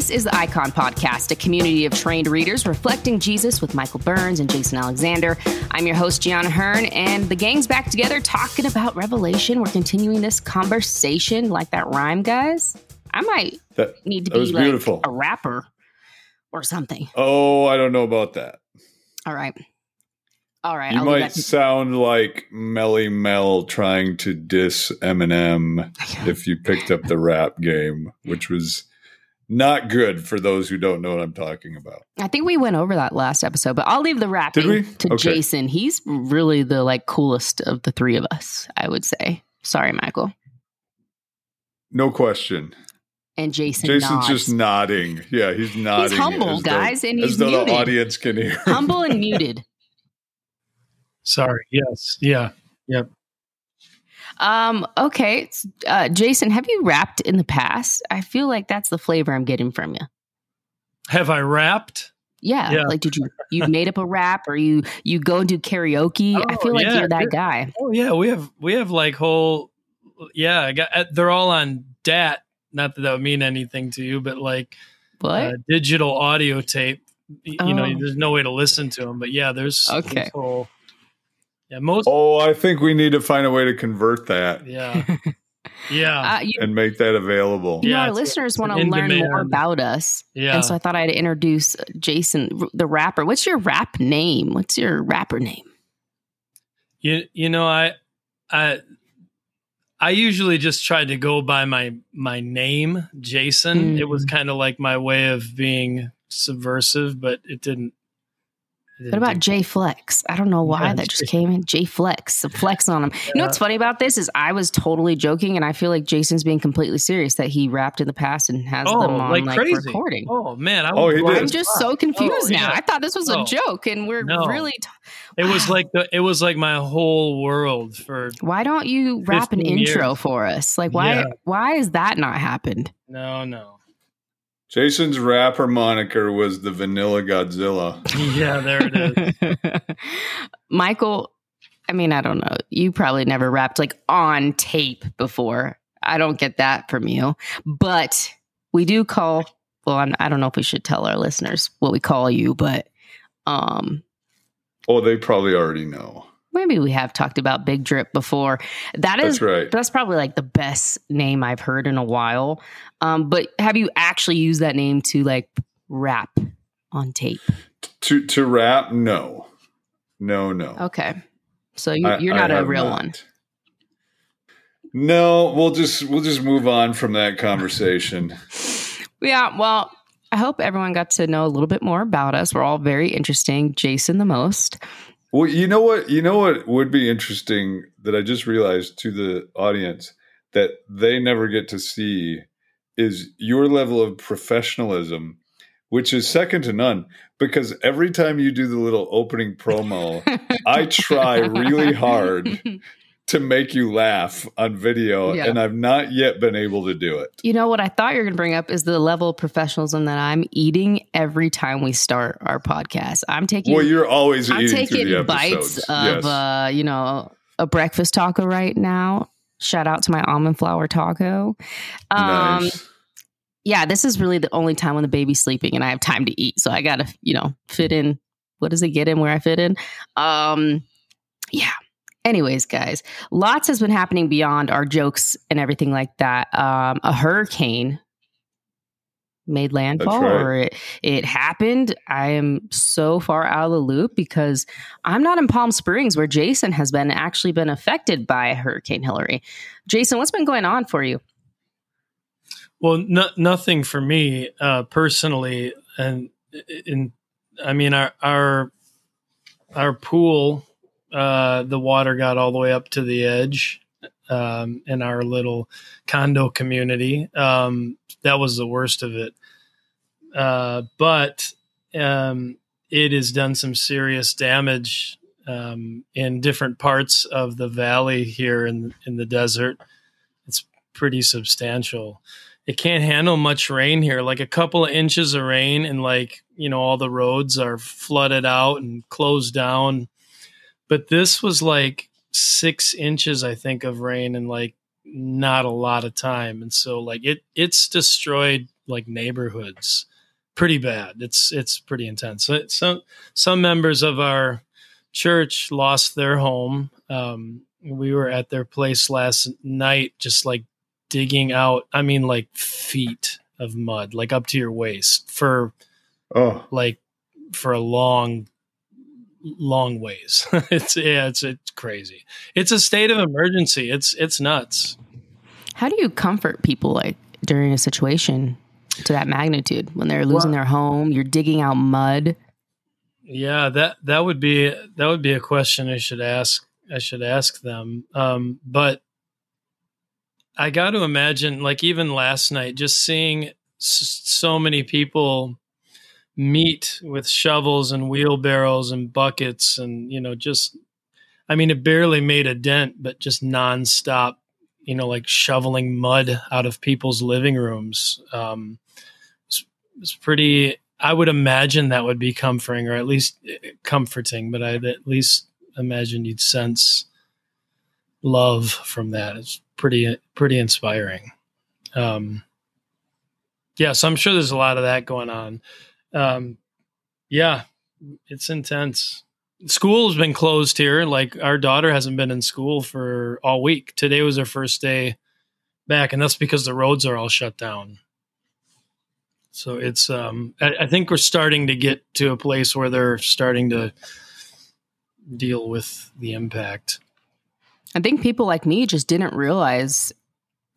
This is the Icon Podcast, a community of trained readers reflecting Jesus with Michael Burns and Jason Alexander. I'm your host, Gianna Hearn, and the gang's back together talking about Revelation. We're continuing this conversation. Like that rhyme, guys? I might That, need to be like beautiful. a rapper or something. oh, I don't know about that. All right. All right. You I'll might to- sound like Melle Mel trying to diss Eminem if you picked up the rap game, which was not good for those who don't know what I'm talking about. I think we went over that last episode, but I'll leave the rapping to Okay. Jason. He's really the like coolest of the three of us, I would say. Sorry, Michael. No question. And Jason Jason's nods. just nodding. Yeah, he's nodding. humble, as though- guys, and as he's though muted. the audience can hear. him. humble and muted. Sorry. Yes. Yeah. Um, okay. Uh, Jason, have you rapped in the past? I feel like that's the flavor I'm getting from you. Have I rapped? Yeah. Yeah. Like did you you made up a rap or you you go and do karaoke? I Oh, feel like yeah, you're that guy. Oh yeah, we have we have like whole yeah. I got uh, they're all on DAT. Not that that would mean anything to you, but like What? uh, digital audio tape. You know, Oh. there's no way to listen to them. But yeah, there's Okay. there's whole, yeah, most Oh, I think we need to find a way to convert that yeah yeah uh, you, and make that available. you know, Yeah, our listeners want to in learn more about us. yeah. And so I thought I'd introduce Jason, the rapper. What's your rap name? What's your rapper name? You you know I I I usually just tried to go by my my name, Jason. Mm. It was kind of like my way of being subversive, but it didn't. It What about J Flex? I don't know why Yeah, that just came in. J Flex, the flex on him. You know what's funny about this is I was totally joking, and I feel like Jason's being completely serious that he rapped in the past and has Oh, them on like like, crazy. recording. Oh man! I Oh, was he blind did. I'm just so oh, confused Oh, now. yeah. I thought this was No. a joke, and we're No. really. T- It was like the. It was like my whole world for. Why don't you rap an 15 intro years. for us? Like, why? Yeah. Why has that not happened? No, no. Jason's rapper moniker was the Vanilla Godzilla. Yeah, there it is. Michael, I mean, I don't know. You probably never rapped like on tape before. I don't get that from you, but we do call. Well, I'm, I don't know if we should tell our listeners what we call you, but um, Oh, they probably already know. Maybe we have talked about Big Drip before. That is That's right. that's probably like the best name I've heard in a while. Um, but have you actually used that name to like rap on tape? To to rap, no, no, no. Okay, so you, you're I not a real not. one. No, we'll just we'll just move on from that conversation. Yeah, well, I hope everyone got to know a little bit more about us. We're all very interesting. Jason the most. Well, you know what? You know what would be interesting that I just realized to the audience that they never get to see is your level of professionalism, which is second to none. Because every time you do the little opening promo, I try really hard to make you laugh on video, Yeah. and I've not yet been able to do it. You know what I thought you were going to bring up is the level of professionalism that I'm eating every time we start our podcast. I'm taking Well, you're always eating. I'm taking bites of yes. uh, you know, a breakfast taco right now. Shout out to my almond flour taco. Um nice. yeah, this is really the only time when the baby's sleeping and I have time to eat. So I gotta, you know, fit in. What does it get in where I fit in? Um, yeah. Anyways, guys, lots has been happening beyond our jokes and everything like that. Um, a hurricane made landfall right. or it, it happened. I am so far out of the loop because I'm not in Palm Springs where Jason has been actually been affected by Hurricane Hilary. Jason, what's been going on for you? Well, no, nothing for me uh, personally, and in I mean our our our pool, uh, the water got all the way up to the edge um, in our little condo community. Um, that was the worst of it, uh, but um, it has done some serious damage um, in different parts of the valley here in in the desert. It's pretty substantial it can't handle much rain here. Like a couple of inches of rain, and like you know, all the roads are flooded out and closed down. But this was like six inches, I think, of rain and like not a lot of time, and so like it it's destroyed like neighborhoods pretty bad. It's it's pretty intense. So, some some members of our church lost their home. Um, we were at their place last night, just like digging out. I mean, like feet of mud, like up to your waist for Oh, like for a long long ways it's yeah it's it's crazy it's a state of emergency it's it's nuts How do you comfort people like during a situation to that magnitude when they're losing Well- their home? You're digging out mud. yeah that that would be that would be a question i should ask i should ask them um but i got to imagine like even last night just seeing s- so many people meet with shovels and wheelbarrows and buckets and you know just i mean it barely made a dent but just nonstop you know like shoveling mud out of people's living rooms. Um it's, it's pretty i would imagine that would be comforting or at least eh, comforting but i'd at least imagine you'd sense love from that. It's pretty pretty inspiring. Um yeah so i'm sure there's a lot of that going on um yeah it's intense. School's been closed here. Like our daughter hasn't been in school for all week. Today was her first day back and that's because the roads are all shut down. So it's um I, I think we're starting to get to a place where they're starting to deal with the impact. I think people like me just didn't realize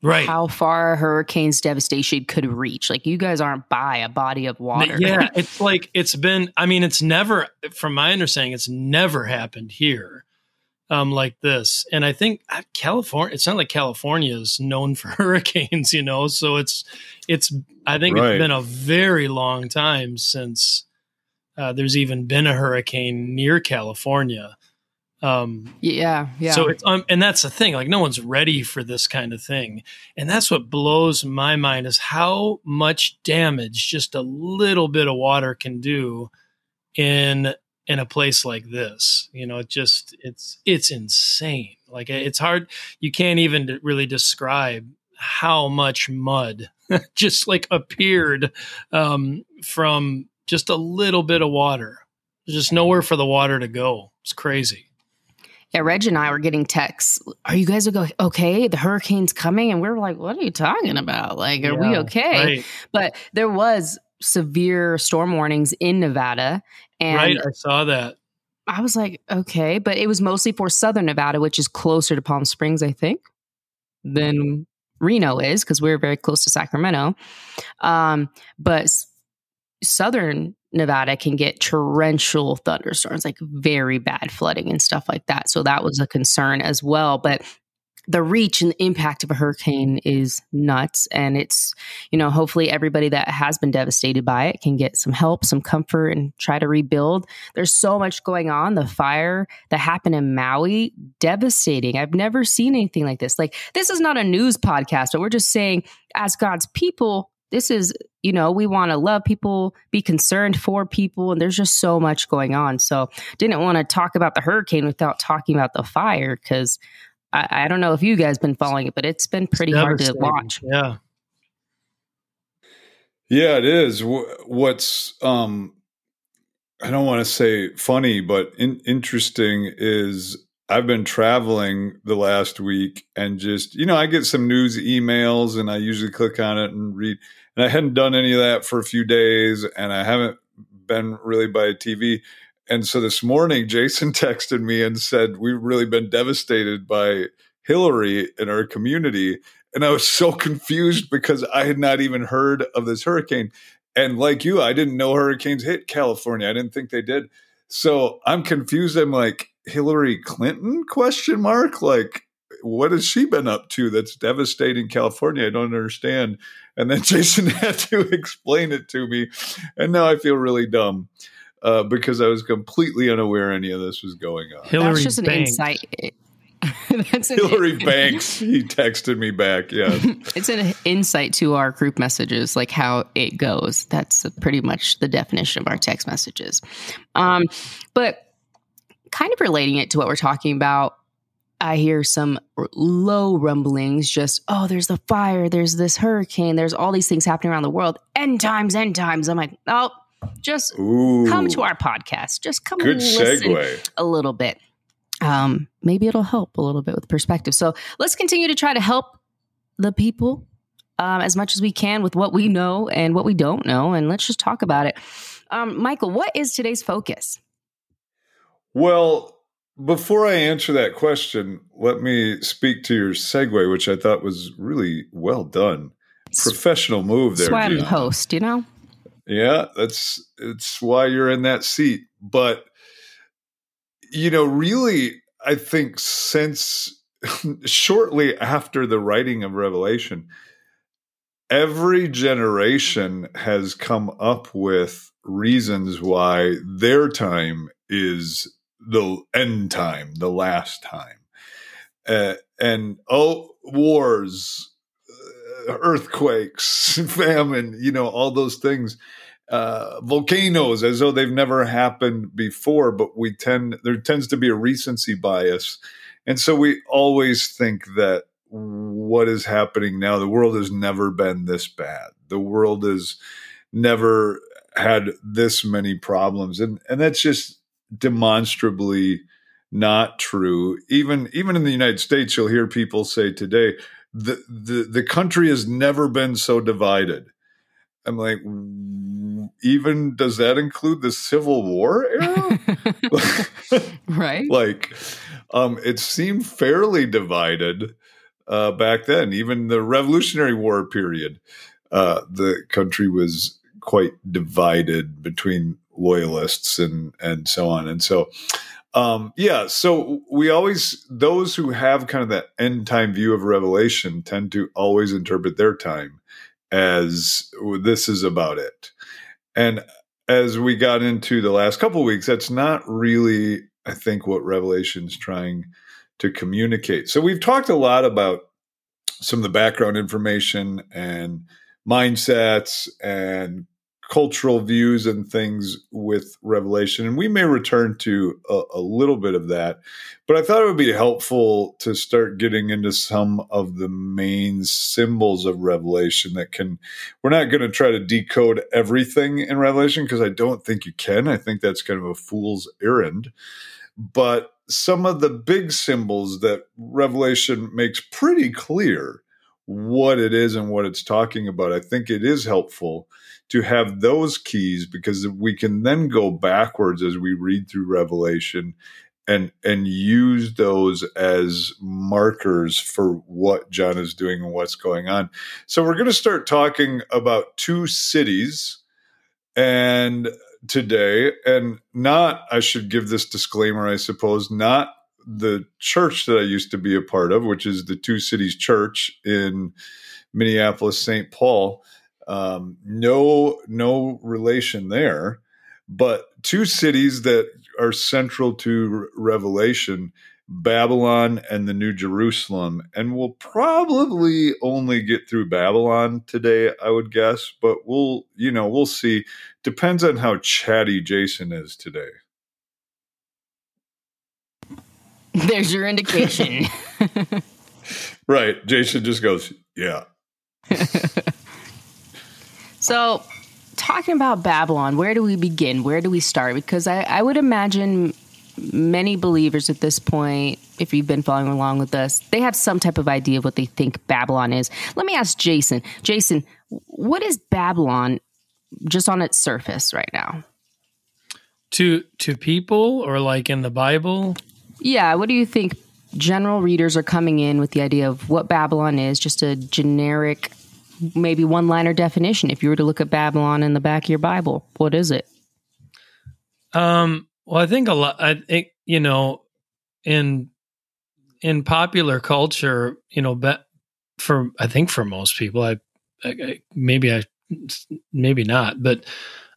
right how far a hurricane's devastation could reach. Like you guys aren't by a body of water. Yeah, it's like it's been. I mean, it's never, from my understanding, it's never happened here, um, like this. And I think uh, California. It's not like California is known for hurricanes, you know. So it's, it's. I think Right. it's been a very long time since uh, there's even been a hurricane near California. Um, yeah, yeah. so it's um, and that's the thing. Like no one's ready for this kind of thing, and that's what blows my mind is how much damage just a little bit of water can do in in a place like this. You know, it just it's it's insane. Like it's hard. You can't even really describe how much mud just like appeared um, from just a little bit of water. There's just nowhere for the water to go. It's crazy. Yeah, Reg and I were getting texts. Are you guys okay? The hurricane's coming, and we are like, "What are you talking about? Like, are we okay?" Right. But there was severe storm warnings in Nevada, and right. I saw that. I was like, "Okay," but it was mostly for Southern Nevada, which is closer to Palm Springs, I think, than Reno is because we're very close to Sacramento. Um, but Southern Nevada can get torrential thunderstorms, like very bad flooding and stuff like that. So that was a concern as well. But the reach and the impact of a hurricane is nuts. And it's, you know, hopefully everybody that has been devastated by it can get some help, some comfort, and try to rebuild. There's so much going on. The fire that happened in Maui, devastating. I've never seen anything like this. Like, this is not a news podcast, but we're just saying, as God's people, this is, you know, we want to love people, be concerned for people, and there's just so much going on. So, didn't want to talk about the hurricane without talking about the fire because I, I don't know if you guys been following it, but it's been pretty hard to watch. Yeah. Yeah, it is. What's um I don't want to say funny, but in- interesting is I've been traveling the last week and just, you know, I get some news emails and I usually click on it and read. And I hadn't done any of that for a few days and I haven't been really by TV. And so this morning, Jason texted me and said, We've really been devastated by Hilary in our community. And I was so confused because I had not even heard of this hurricane. And like you, I didn't know hurricanes hit California. I didn't think they did. So I'm confused. I'm like, Hillary Clinton question mark? Like, what has she been up to that's devastating California? I don't understand. And then Jason had to explain it to me. And now I feel really dumb uh, because I was completely unaware any of this was going on. Hilary That's just an Banks. insight. That's an, Hilary Banks, he texted me back. Yeah. it's an insight to our group messages, like how it goes. That's pretty much the definition of our text messages. Um, but kind of relating it to what we're talking about, I hear some low rumblings, just, oh, there's the fire, there's this hurricane, there's all these things happening around the world. End times, end times. I'm like, oh, just Ooh, come to our podcast. Just come good and listen segue. a little bit. Um, maybe it'll help a little bit with perspective. So let's continue to try to help the people um, as much as we can with what we know and what we don't know. And let's just talk about it. Um, Michael, what is today's focus? Well, before I answer that question, let me speak to your segue, which I thought was really well done. Professional move there. That's why I'm the host, you know? Yeah, that's it's why you're in that seat. But you know, really, I think since shortly after the writing of Revelation, every generation has come up with reasons why their time is the end time, the last time. Uh, and oh, wars, uh, earthquakes, famine, you know, all those things. Uh, volcanoes as though they've never happened before, but we tend there tends to be a recency bias, and so we always think that what is happening now, the world has never been this bad. The world has never had this many problems, and and that's just demonstrably not true. Even even in the United States, you'll hear people say today, the the, the country has never been so divided. I'm like, even does that include the Civil War era? right. like, um, it seemed fairly divided uh, back then. Even the Revolutionary War period, uh, the country was quite divided between loyalists and and so on. And so, um, yeah. So we always those who have kind of that end time view of Revelation tend to always interpret their time as this is about it. And as we got into the last couple weeks, that's not really, I think, what Revelation's trying to communicate. So we've talked a lot about some of the background information and mindsets and cultural views and things with Revelation. And we may return to a, a, little bit of that. But I thought it would be helpful to start getting into some of the main symbols of Revelation that can, we're not going to try to decode everything in Revelation because I don't think you can. I think that's kind of a fool's errand. But some of the big symbols that Revelation makes pretty clear what it is and what it's talking about, I think it is helpful to have those keys because we can then go backwards as we read through Revelation and and use those as markers for what John is doing and what's going on. So we're going to start talking about two cities and today and not I should give this disclaimer I suppose not the church that I used to be a part of which is the Two Cities Church in Minneapolis St. Paul um, no no relation there but two cities that are central to revelation babylon and the new jerusalem and we'll probably only get through babylon today i would guess but we'll you know we'll see. Depends on how chatty jason is today. There's your indication. Right. Jason just goes yeah so, talking about Babylon, where do we begin? Where do we start? Because I, I, would imagine many believers at this point, if you've been following along with us, they have some type of idea of what they think Babylon is. Let me ask Jason. Jason, what is Babylon just on its surface right now? To to people or like in the Bible? Yeah, what do you think general readers are coming in with the idea of what Babylon is, just a generic maybe one liner definition. If you were to look at babylon in the back of your bible what is it? Um well i think a lot i think you know in in popular culture you know for i think for most people I, I, maybe i maybe not but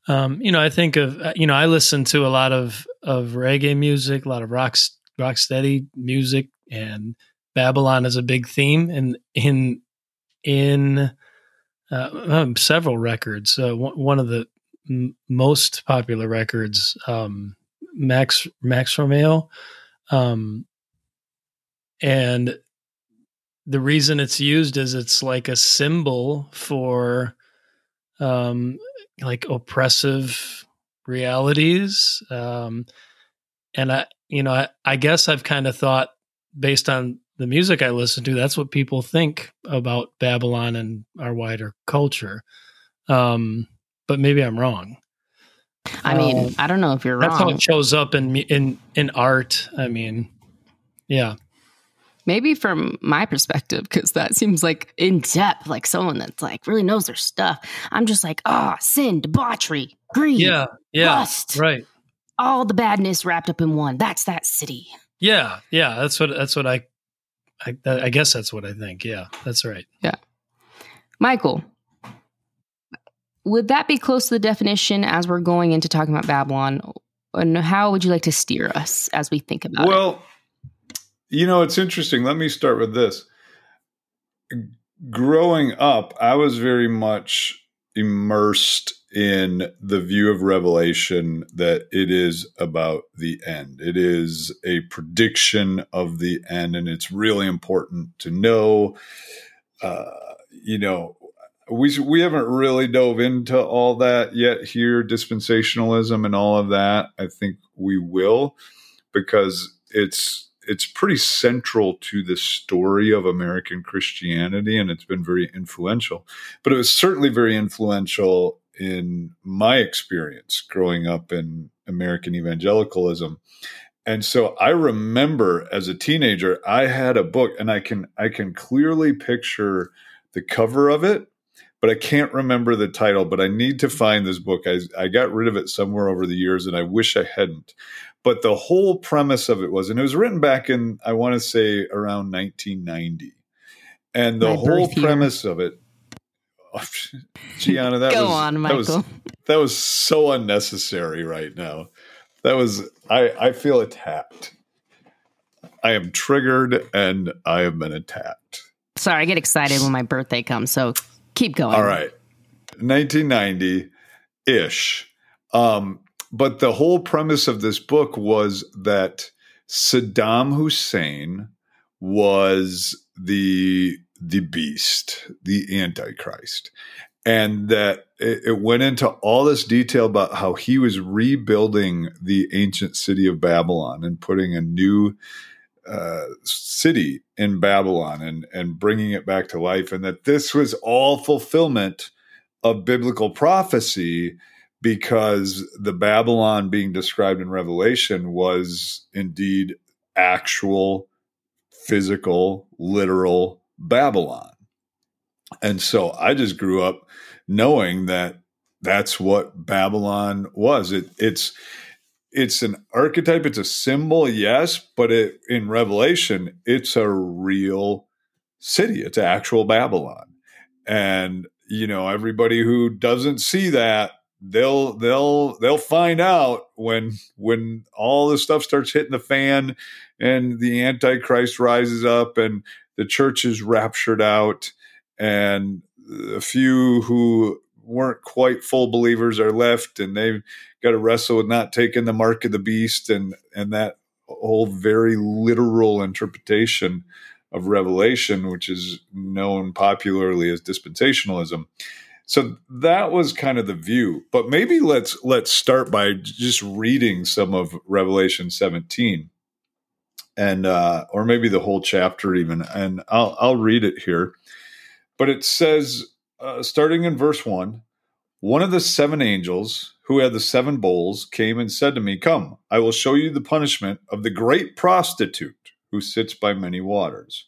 um you know i think of uh, you know i listen to a lot of of reggae music a lot of rock rock steady music and babylon is a big theme and in in uh, um, several records. Uh, one of the m- most popular records, um, Max Max Romeo, um, and the reason it's used is it's like a symbol for um, like oppressive realities. Um, and I, you know, I, I guess I've kind of thought based on the music I listen to, that's what people think about Babylon and our wider culture. Um, but maybe I'm wrong. I mean, uh, I don't know if you're that's wrong. That's how it shows up in in in art. I mean, yeah. Maybe from my perspective, because that seems like in depth, like someone that's like really knows their stuff. I'm just like, ah, oh, sin, debauchery, greed, yeah, yeah, lust, right. All the badness wrapped up in one. That's that city. Yeah, yeah. That's what that's what I, I, I guess that's what I think. Yeah, that's right. Yeah, Michael, would that be close to the definition as we're going into talking about Babylon? And how would you like to steer us as we think about well, it? Well, you know, it's interesting. Let me start with this. Growing up, I was very much immersed in the view of Revelation that it is about the end. It is a prediction of the end, and it's really important to know. Uh, you know, we we haven't really dove into all that yet here, dispensationalism and all of that. I think we will because it's it's pretty central to the story of American Christianity, and it's been very influential. But it was certainly very influential in my experience growing up in American evangelicalism. And so I remember as a teenager, I had a book, and I can I can clearly picture the cover of it, but I can't remember the title. But I need to find this book. I, I got rid of it somewhere over the years, and I wish I hadn't. But the whole premise of it was, and it was written back in, I want to say around 1990. And the My whole premise year. of it, Gianna, that Go was, on, Michael. That was, that was so unnecessary right now. That was, I, I feel attacked. I am triggered and I have been attacked. Sorry, I get excited when my birthday comes. So keep going. All right. 1990 ish. Um, but the whole premise of this book was that Saddam Hussein was the the beast, the antichrist. And that it, it went into all this detail about how he was rebuilding the ancient city of Babylon and putting a new uh, city in Babylon and, and bringing it back to life. And that this was all fulfillment of biblical prophecy because the Babylon being described in Revelation was indeed actual, physical, literal Babylon. And so I just grew up knowing that that's what Babylon was. It, it's it's an archetype, it's a symbol, yes, but it, in Revelation, it's a real city. It's actual Babylon. And you know, everybody who doesn't see that they'll they'll they'll find out when when all this stuff starts hitting the fan and the antichrist rises up and the church is raptured out and a few who weren't quite full believers are left and they've got to wrestle with not taking the mark of the beast and and that whole very literal interpretation of revelation which is known popularly as dispensationalism. So that was kind of the view but maybe let's let's start by just reading some of revelation 17 and uh or maybe the whole chapter even and i'll i'll read it here. But it says uh, starting in verse 1 one of the seven angels who had the seven bowls came and said to me come i will show you the punishment of the great prostitute who sits by many waters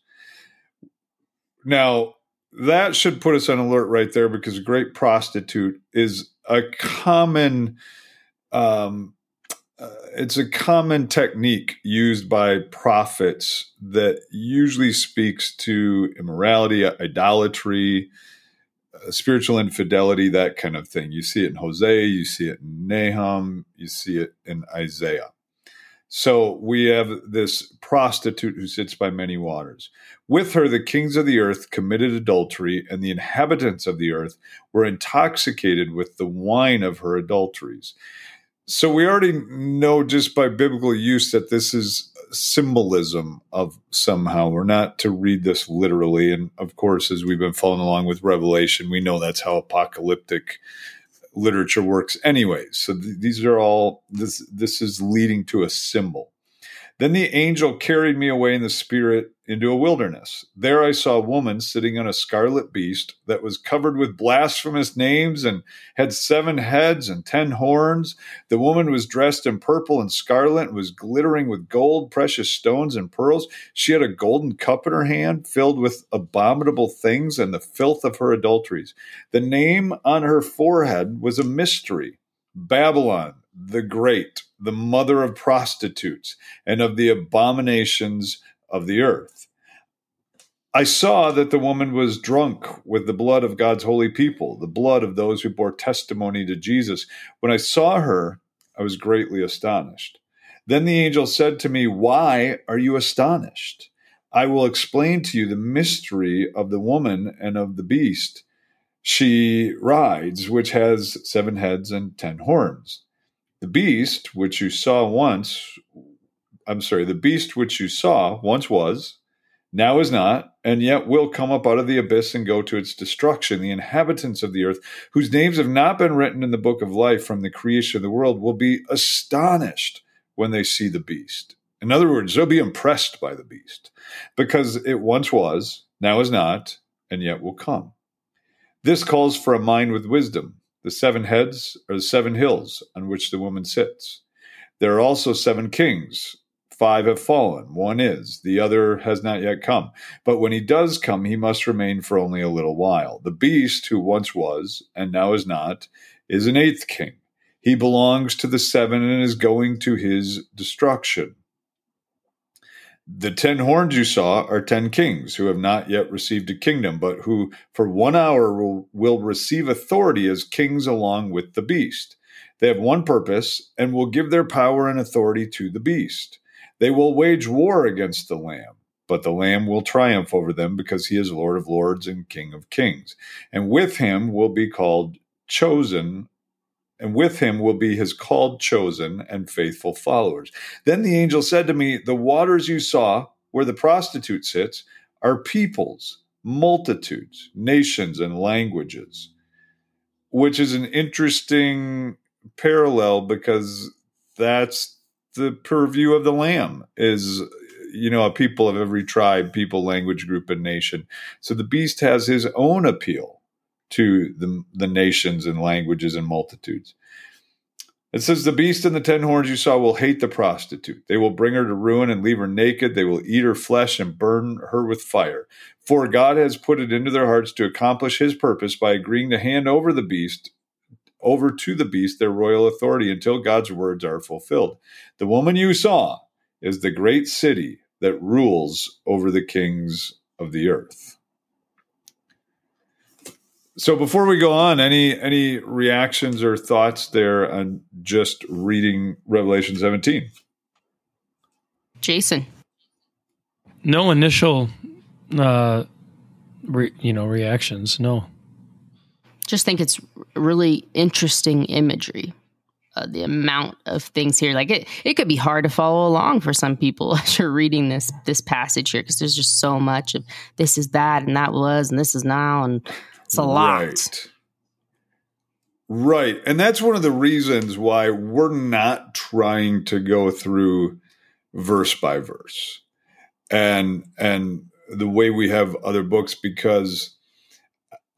now that should put us on alert right there because great prostitute is a common um, uh, it's a common technique used by prophets that usually speaks to immorality idolatry uh, spiritual infidelity that kind of thing you see it in hosea you see it in nahum you see it in isaiah so we have this prostitute who sits by many waters. With her, the kings of the earth committed adultery, and the inhabitants of the earth were intoxicated with the wine of her adulteries. So we already know just by biblical use that this is symbolism of somehow. We're not to read this literally. And of course, as we've been following along with Revelation, we know that's how apocalyptic literature works anyway. So th- these are all this this is leading to a symbol. Then the angel carried me away in the spirit into a wilderness. There I saw a woman sitting on a scarlet beast that was covered with blasphemous names and had seven heads and ten horns. The woman was dressed in purple and scarlet and was glittering with gold, precious stones, and pearls. She had a golden cup in her hand filled with abominable things and the filth of her adulteries. The name on her forehead was a mystery Babylon the Great the mother of prostitutes and of the abominations of the earth. I saw that the woman was drunk with the blood of God's holy people, the blood of those who bore testimony to Jesus. When I saw her, I was greatly astonished. Then the angel said to me, Why are you astonished? I will explain to you the mystery of the woman and of the beast she rides, which has seven heads and ten horns. The beast which you saw once, I'm sorry, the beast which you saw once was, now is not, and yet will come up out of the abyss and go to its destruction. The inhabitants of the earth, whose names have not been written in the book of life from the creation of the world, will be astonished when they see the beast. In other words, they'll be impressed by the beast because it once was, now is not, and yet will come. This calls for a mind with wisdom. The seven heads are the seven hills on which the woman sits. There are also seven kings. Five have fallen, one is, the other has not yet come. But when he does come, he must remain for only a little while. The beast, who once was, and now is not, is an eighth king. He belongs to the seven and is going to his destruction. The ten horns you saw are ten kings who have not yet received a kingdom, but who for one hour will, will receive authority as kings along with the beast. They have one purpose and will give their power and authority to the beast. They will wage war against the Lamb, but the Lamb will triumph over them because he is Lord of lords and King of kings. And with him will be called chosen and with him will be his called, chosen, and faithful followers. Then the angel said to me, The waters you saw, where the prostitute sits, are peoples, multitudes, nations, and languages, which is an interesting parallel because that's the purview of the Lamb, is you know, a people of every tribe, people, language group, and nation. So the beast has his own appeal to the, the nations and languages and multitudes. It says, The beast and the ten horns you saw will hate the prostitute. They will bring her to ruin and leave her naked. They will eat her flesh and burn her with fire. For God has put it into their hearts to accomplish his purpose by agreeing to hand over the beast, over to the beast, their royal authority until God's words are fulfilled. The woman you saw is the great city that rules over the kings of the earth. So before we go on, any any reactions or thoughts there on just reading Revelation 17? Jason. No initial uh re, you know reactions, no. Just think it's really interesting imagery. Uh, the amount of things here like it it could be hard to follow along for some people as you're reading this this passage here because there's just so much of this is that and that was and this is now and it's a lot. Right. Right. And that's one of the reasons why we're not trying to go through verse by verse. And and the way we have other books because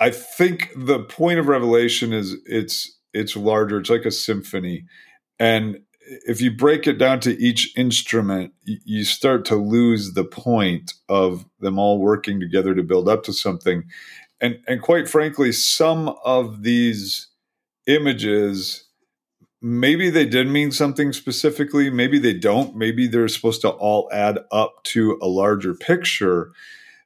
I think the point of revelation is it's it's larger. It's like a symphony. And if you break it down to each instrument, you start to lose the point of them all working together to build up to something and and quite frankly, some of these images maybe they did mean something specifically maybe they don't maybe they're supposed to all add up to a larger picture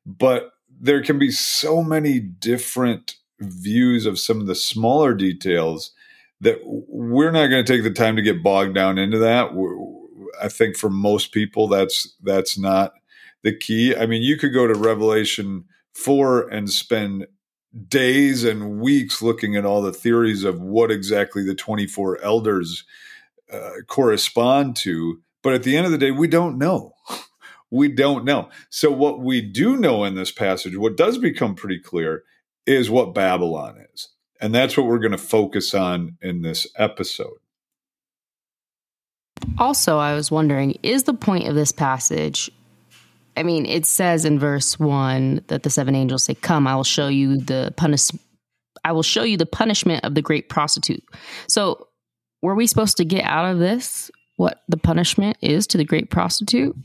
but there can be so many different views of some of the smaller details that we're not going to take the time to get bogged down into that i think for most people that's that's not the key i mean you could go to revelation four and spend days and weeks looking at all the theories of what exactly the 24 elders uh, correspond to. But at the end of the day, we don't know. we don't know. So, what we do know in this passage, what does become pretty clear, is what Babylon is. And that's what we're going to focus on in this episode. Also, I was wondering is the point of this passage? I mean, it says in verse 1 that the seven angels say, Come, I will show you the punish I will show you the punishment of the great prostitute. So, were we supposed to get out of this what the punishment is to the great prostitute?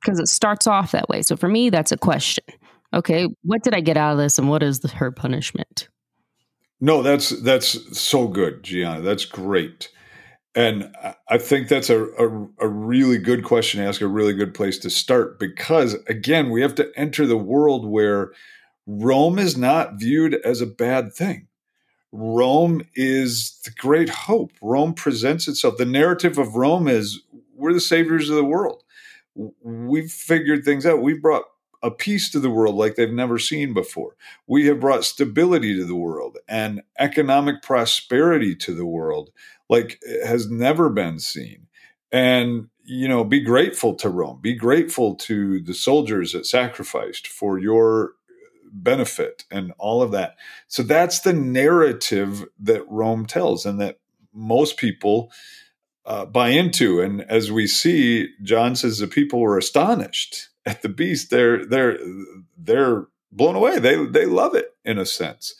Because it starts off that way. So, for me, that's a question. Okay, what did I get out of this and what is the, her punishment? No, that's that's so good, Gianna. That's great. And I think that's a, a, a, really good question to ask, a really good place to start because, again, we have to enter the world where Rome is not viewed as a bad thing. Rome is the great hope. Rome presents itself. The narrative of Rome is we're the saviors of the world. We've figured things out. We've brought a peace to the world like they've never seen before. We have brought stability to the world and economic prosperity to the world like has never been seen. And you know, be grateful to Rome. Be grateful to the soldiers that sacrificed for your benefit and all of that. So that's the narrative that Rome tells and that most people uh, buy into. And as we see, John says the people were astonished at the beast. They're they're they're blown away. They they love it in a sense.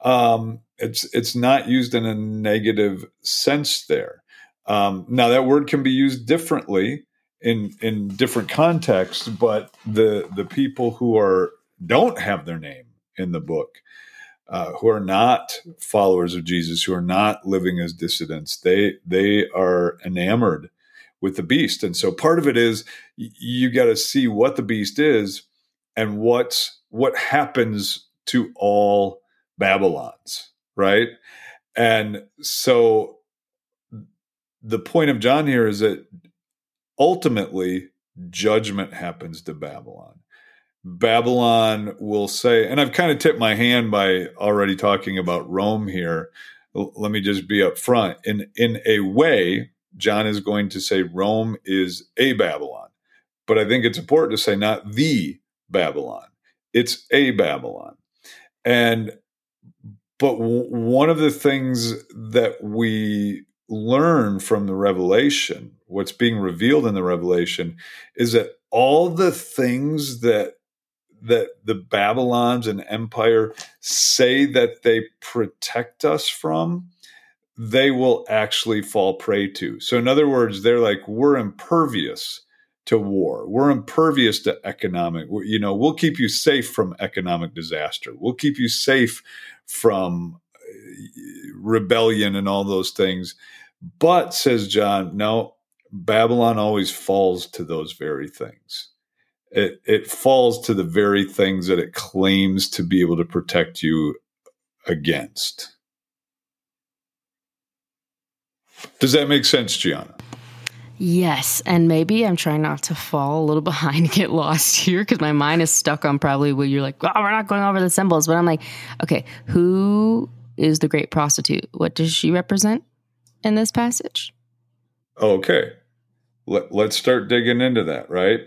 Um, it's it's not used in a negative sense there. Um, now that word can be used differently in in different contexts, but the the people who are don't have their name in the book, uh, who are not followers of Jesus, who are not living as dissidents, they they are enamored with the beast, and so part of it is you got to see what the beast is and what's what happens to all Babylons, right? And so the point of John here is that ultimately judgment happens to Babylon. Babylon will say, and I've kind of tipped my hand by already talking about Rome here. Let me just be up front. In in a way, John is going to say Rome is a Babylon. But I think it's important to say not the Babylon. It's a Babylon. And but w- one of the things that we learn from the revelation, what's being revealed in the revelation, is that all the things that that the Babylons and empire say that they protect us from, they will actually fall prey to. So, in other words, they're like, we're impervious to war. We're impervious to economic, you know, we'll keep you safe from economic disaster. We'll keep you safe from uh, rebellion and all those things. But, says John, no, Babylon always falls to those very things. It, it falls to the very things that it claims to be able to protect you against. Does that make sense, Gianna? Yes, and maybe I'm trying not to fall a little behind and get lost here because my mind is stuck on probably where you're like, oh, we're not going over the symbols. But I'm like, okay, who is the great prostitute? What does she represent in this passage? Okay, Let, let's start digging into that, right?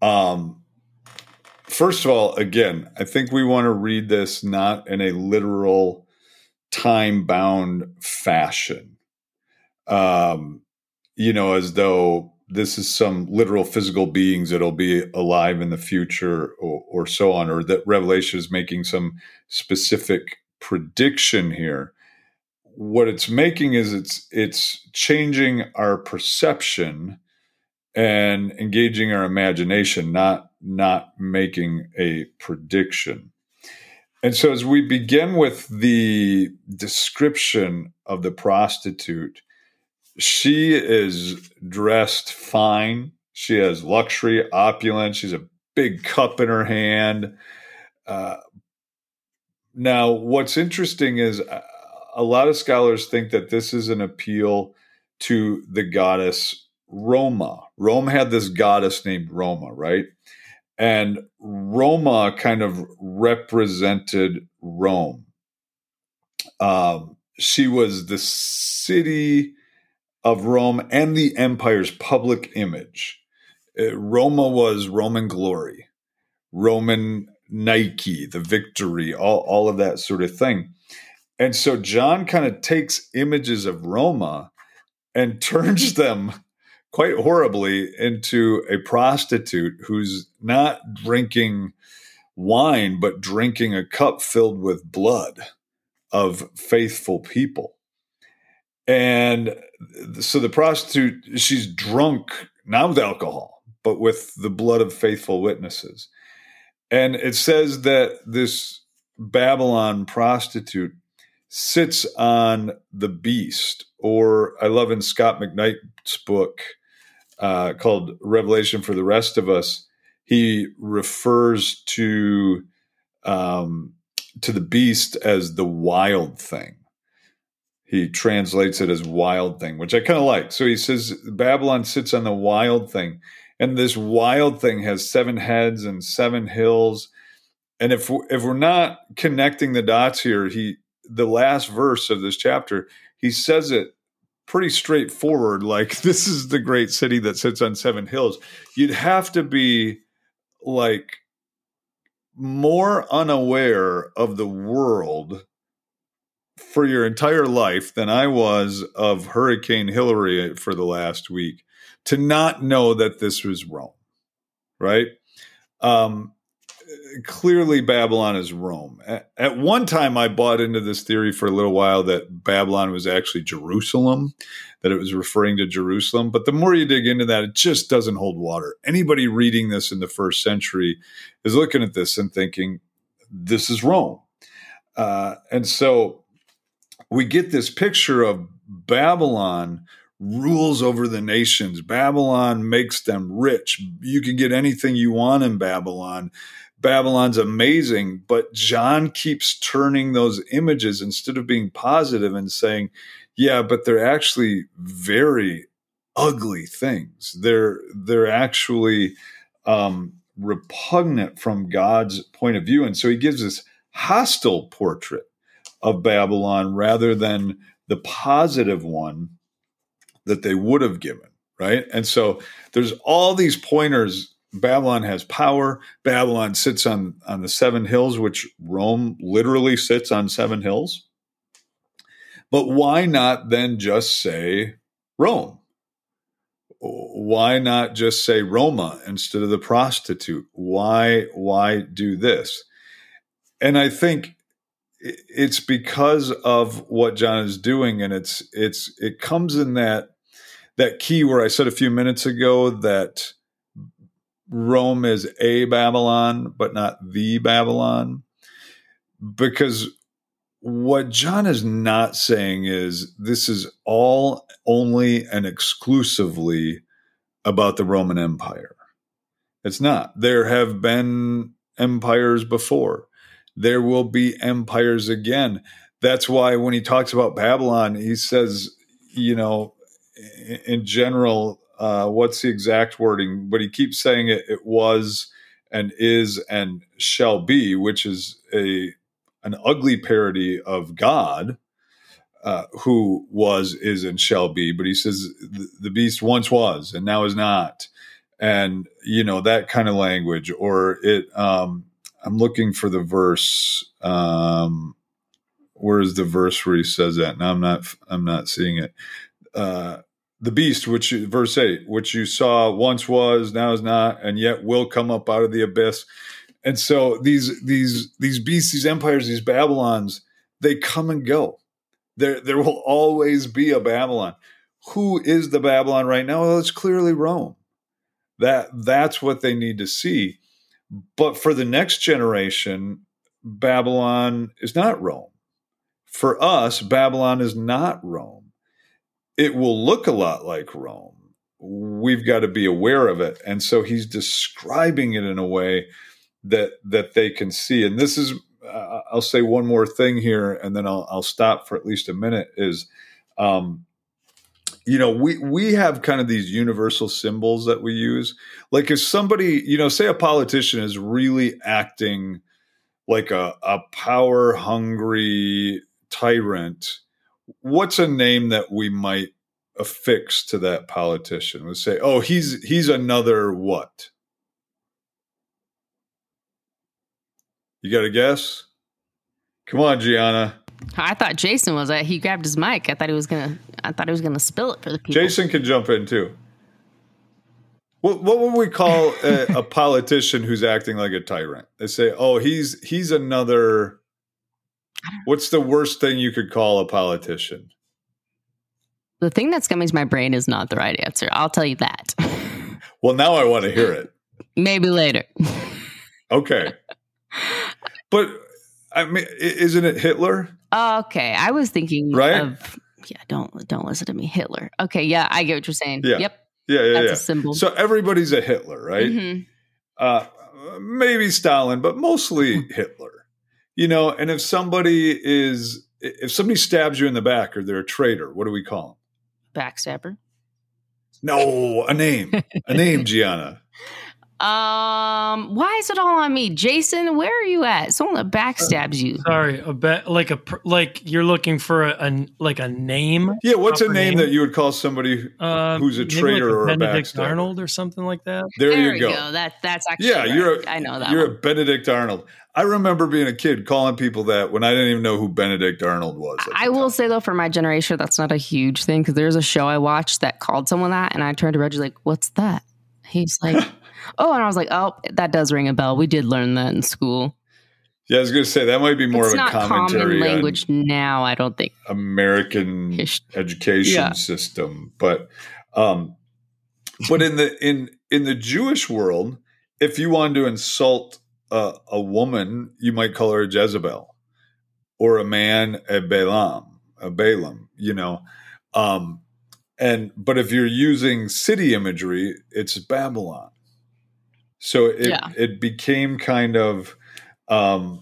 Um, first of all, again, I think we want to read this not in a literal, time bound fashion. Um, you know, as though this is some literal physical beings that'll be alive in the future or, or so on, or that Revelation is making some specific prediction here. What it's making is it's it's changing our perception and engaging our imagination, not not making a prediction. And so as we begin with the description of the prostitute, she is dressed fine. She has luxury, opulence. She's a big cup in her hand. Uh, now, what's interesting is uh, a lot of scholars think that this is an appeal to the goddess Roma. Rome had this goddess named Roma, right? And Roma kind of represented Rome. Um, she was the city of Rome and the empire's public image. Uh, Roma was Roman glory, Roman Nike, the victory, all, all of that sort of thing. And so John kind of takes images of Roma and turns them quite horribly into a prostitute who's not drinking wine, but drinking a cup filled with blood of faithful people. And so the prostitute, she's drunk, not with alcohol, but with the blood of faithful witnesses. And it says that this Babylon prostitute sits on the beast, or I love in Scot McKnight's book uh, called Revelation for the Rest of Us, he refers to um, to the beast as the wild thing. He translates it as wild thing, which I kind of like. So he says Babylon sits on the wild thing, and this wild thing has seven heads and seven hills. And if if we're not connecting the dots here, he the last verse of this chapter, he says it pretty straightforward like this is the great city that sits on seven hills. You'd have to be like more unaware of the world for your entire life than I was of Hurricane Hilary for the last week to not know that this was Rome, right? Um, clearly, Babylon is Rome. At, at one time, I bought into this theory for a little while that Babylon was actually Jerusalem, that it was referring to Jerusalem. But the more you dig into that, it just doesn't hold water. Anybody reading this in the first century is looking at this and thinking, this is Rome. Uh, and so we get this picture of Babylon rules over the nations. Babylon makes them rich. You can get anything you want in Babylon. Babylon's amazing, but John keeps turning those images instead of being positive and saying, yeah, but they're actually very ugly things. They're they're actually um, repugnant from God's point of view, and so He gives this hostile portrait of Babylon rather than the positive one that they would have given, right? And so there's all these pointers. Babylon has power. Babylon sits on on the seven hills, which Rome literally sits on seven hills. But why not then just say Rome? Why not just say Roma instead of the prostitute? Why why do this? And I think it's because of what John is doing, and it's it's it comes in that that key where I said a few minutes ago that Rome is a Babylon, but not the Babylon. Because what John is not saying is this is all only and exclusively about the Roman Empire. It's not. There have been empires before. There will be empires again. That's why when he talks about Babylon, he says, you know, in general, uh, what's the exact wording? But he keeps saying it, it was and is and shall be, which is a an ugly parody of God, uh, who was, is, and shall be. But he says the, beast once was and now is not, and you know that kind of language. Or it. Um, I'm looking for the verse. Um, where is the verse where he says that? Now I'm not. I'm not seeing it. Uh, the beast, which verse eight, which you saw once was, now is not, and yet will come up out of the abyss. And so these these these beasts, these empires, these Babylons, they come and go. There there will always be a Babylon. Who is the Babylon right now? Well, it's clearly Rome. That that's what they need to see. But for the next generation, Babylon is not Rome. For us, Babylon is not Rome it will look a lot like Rome. We've got to be aware of it. And so he's describing it in a way that that they can see. And this is uh, I'll say one more thing here and then I'll I'll stop for at least a minute is um you know we we have kind of these universal symbols that we use like if somebody you know say a politician is really acting like a, a power hungry tyrant what's a name that we might affix to that politician? We say, oh, he's he's another what? You got a guess? Come on, Gianna. I thought Jason was. Uh, he grabbed his mic. I thought he was gonna. I thought he was gonna spill it for the people. Jason can jump in too. What, what would we call a, a politician who's acting like a tyrant? They say, "Oh, he's he's another." What's the worst thing you could call a politician? The thing that's coming to my brain is not the right answer. I'll tell you that. Well, now I want to hear it. Maybe later. Okay, but I mean, isn't it Hitler? okay, I was thinking Right? of. Yeah, don't don't listen to me, Hitler. Okay, yeah, I get what you're saying. Yeah. Yep, Yeah, yeah, that's yeah. a symbol. So everybody's a Hitler, right? Mhm. uh, maybe Stalin, but mostly Hitler. You know, and if somebody is, if somebody stabs you in the back or they're a traitor, what do we call them? Backstabber. No, a name, a name, Gianna. Um, why is it all on me, Jason? Where are you at? Someone that backstabs you. Sorry, a bet like a pr- like you're looking for a, a like a name. Yeah, what's a name, name? that you would call somebody? Uh, Who's a traitor or a Benedict backstabber? Arnold or something like that. There, there you go. go. That that's actually Yeah, right. you're a, I know that. You're one. a Benedict Arnold. I remember being a kid calling people that when I didn't even know who Benedict Arnold was. I will time. say though, for my generation, that's not a huge thing because there's a show I watched that called someone that, and I turned to Reggie like, "What's that?" He's like, "Oh," and I was like, "Oh, that does ring a bell. We did learn that in school. Yeah, I was going to say that might be more it's of a commentary common on language now. I don't think. American Hish- education Yeah. system but um but in the in in the Jewish world if you wanted to insult a, a woman you might call her a Jezebel or a man a Balaam a Balaam you know um and but if you're using city imagery it's Babylon so it Yeah. it became kind of um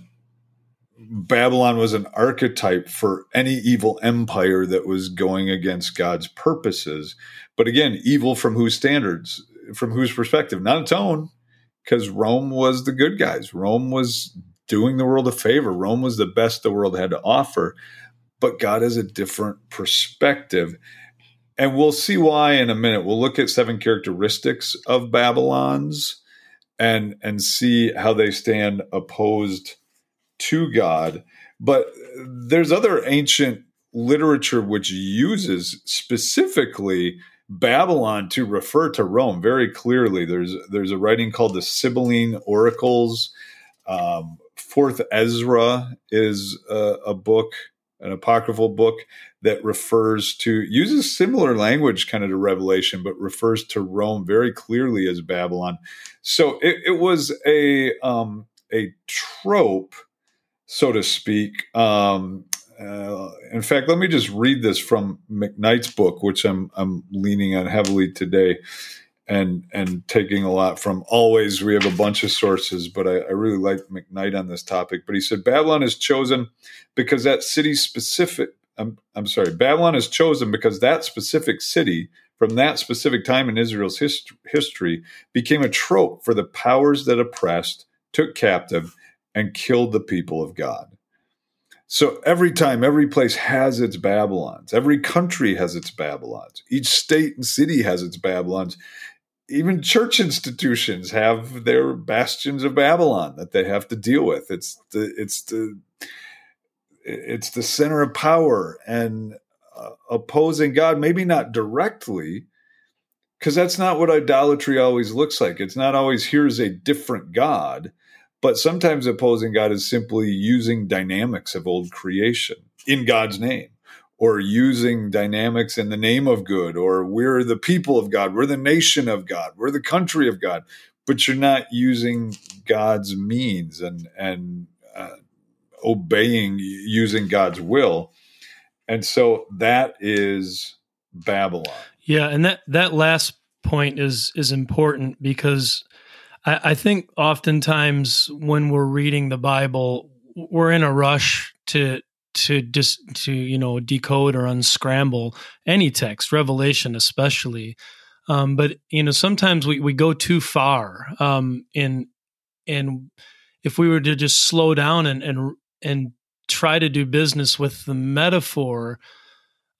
Babylon was an archetype for any evil empire that was going against God's purposes. But again, evil from whose standards, from whose perspective? Not its own, because Rome was the good guys. Rome was doing the world a favor. Rome was the best the world had to offer. But God has a different perspective. And we'll see why in a minute. We'll look at seven characteristics of Babylon's and and see how they stand opposed to God. But there's other ancient literature which uses specifically Babylon to refer to Rome very clearly. There's there's a writing called the Sibylline Oracles. Um, Fourth Ezra is a, a book, an apocryphal book that refers to uses similar language kind of to Revelation, but refers to Rome very clearly as Babylon. So it, it was a um, a trope so to speak. Um, uh, in fact, let me just read this from McKnight's book, which I'm I'm leaning on heavily today, and and taking a lot from. Always, we have a bunch of sources, but I, I really like McKnight on this topic. But he said Babylon is chosen because that city specific. I'm I'm sorry, Babylon is chosen because that specific city from that specific time in Israel's hist- history became a trope for the powers that oppressed, took captive, and killed the people of God. So every time, every place has its Babylons. Every country has its Babylons. Each state and city has its Babylons. Even church institutions have their bastions of Babylon that they have to deal with. It's the it's the it's the center of power and opposing God. Maybe not directly, because that's not what idolatry always looks like. It's not always here's a different God but sometimes opposing God is simply using dynamics of old creation in God's name, or using dynamics in the name of good, or we're the people of God, we're the nation of God, we're the country of God, but you're not using God's means and and uh, obeying using God's will, and so that is Babylon. Yeah, and that that last point is is important because I, I think oftentimes when we're reading the Bible, we're in a rush to to just to you know decode or unscramble any text, Revelation especially. Um, but you know sometimes we, we go too far um, in and if we were to just slow down and and and try to do business with the metaphor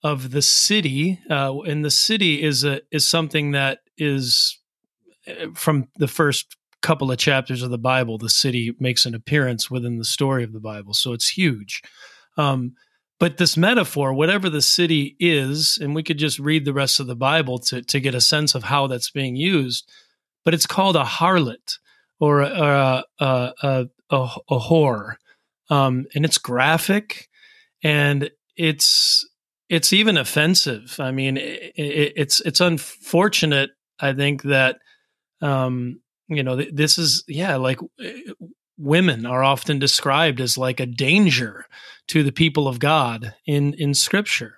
of the city, uh, and the city is a is something that is uh, from the first couple of chapters of the Bible. The city makes an appearance within the story of the Bible, so it's huge. Um, but this metaphor, whatever the city is, and we could just read the rest of the Bible to to get a sense of how that's being used. But it's called a harlot or a a, a, a, a whore, um, and it's graphic, and it's it's even offensive. I mean, it, it, it's it's unfortunate. I think that um, you know th- this is yeah, like women are often described as like a danger to the people of God in in Scripture.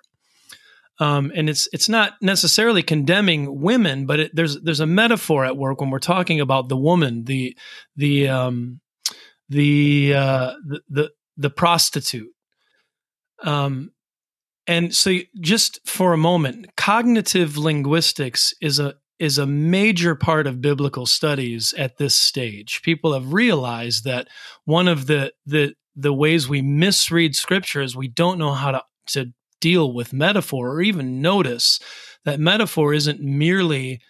Um, and it's it's not necessarily condemning women, but it, there's there's a metaphor at work when we're talking about the woman, the the um, the, uh, the the the prostitute. Um, and so, just for a moment, cognitive linguistics is a is a major part of biblical studies at this stage. People have realized that one of the the the ways we misread scripture is we don't know how to to deal with metaphor or even notice that metaphor isn't merely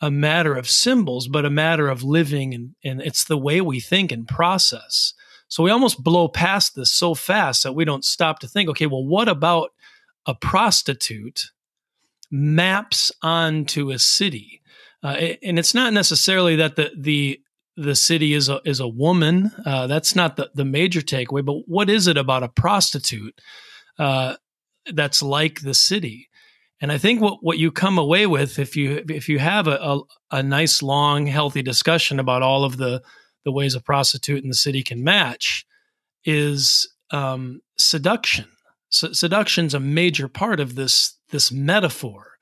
a matter of symbols, but a matter of living and, and it's the way we think and process. So we almost blow past this so fast that we don't stop to think, okay, well, what about a prostitute maps onto a city. Uh, and it's not necessarily that the the the city is a is a woman. Uh, that's not the the major takeaway. But what is it about a prostitute uh, that's like the city? And I think what, what you come away with if you if you have a, a, a nice long healthy discussion about all of the the ways a prostitute in the city can match is um, seduction seduction's a major part of this this metaphor.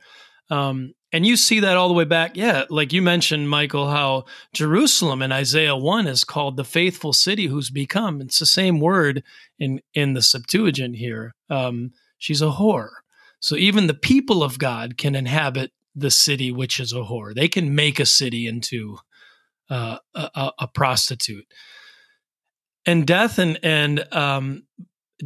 Um, and you see that all the way back. Yeah, like you mentioned, Michael, how Jerusalem in Isaiah 1 is called the faithful city who's become. It's the same word in, in the Septuagint here. Um, she's a whore. So even the people of God can inhabit the city, which is a whore. They can make a city into uh, a, a, prostitute. And death and, and um,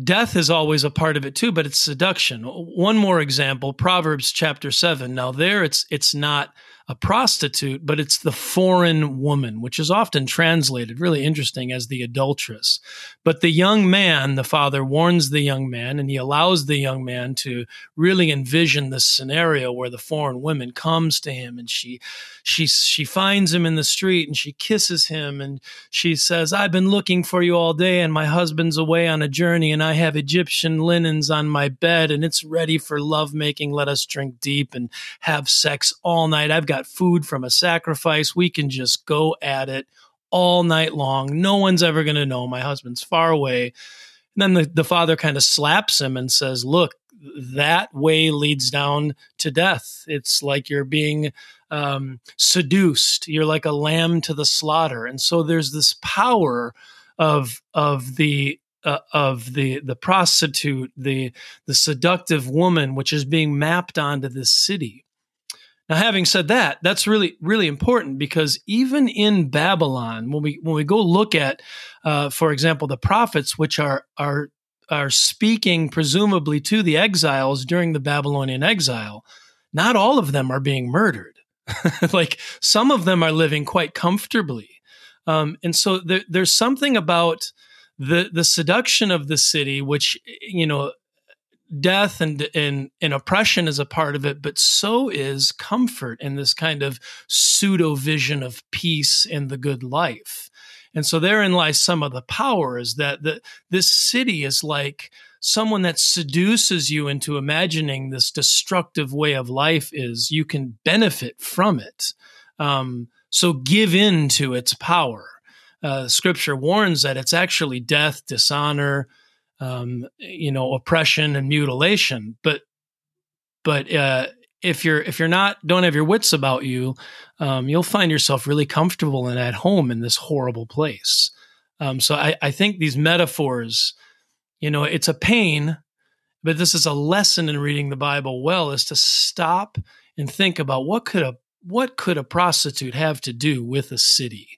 death is always a part of it too but it's seduction one more example proverbs chapter 7 now there it's it's not a prostitute, but it's the foreign woman, which is often translated really interesting as the adulteress. But the young man, the father warns the young man and he allows the young man to really envision this scenario where the foreign woman comes to him and she she she finds him in the street and she kisses him and she says, "I've been looking for you all day and my husband's away on a journey and I have Egyptian linens on my bed and it's ready for lovemaking. Let us drink deep and have sex all night. I've got got food from a sacrifice. We can just go at it all night long. No one's ever going to know. My husband's far away. And then the, the father kind of slaps him and says, Look, that way leads down to death. It's like you're being um, seduced. You're like a lamb to the slaughter. And so there's this power of of the uh, of the the prostitute, the the seductive woman, which is being mapped onto this city. Now, having said that, that's really really important because even in Babylon, when we when we go look at, uh, for example, the prophets, which are are are speaking presumably to the exiles during the Babylonian exile, not all of them are being murdered. like some of them are living quite comfortably, um, and so there, there's something about the the seduction of the city, which you know death and, and and oppression is a part of it, but so is comfort and this kind of pseudo vision of peace and the good life. And so therein lies some of the power is that the, this city is like someone that seduces you into imagining this destructive way of life is you can benefit from it. Um, so give in to its power. Uh, scripture warns that it's actually death, dishonor, um, you know, oppression and mutilation. But but uh, if you're if you're not don't have your wits about you, um, you'll find yourself really comfortable and at home in this horrible place. Um, so I, I think these metaphors, you know, it's a pain, but this is a lesson in reading the Bible well is to stop and think about what could a what could a prostitute have to do with a city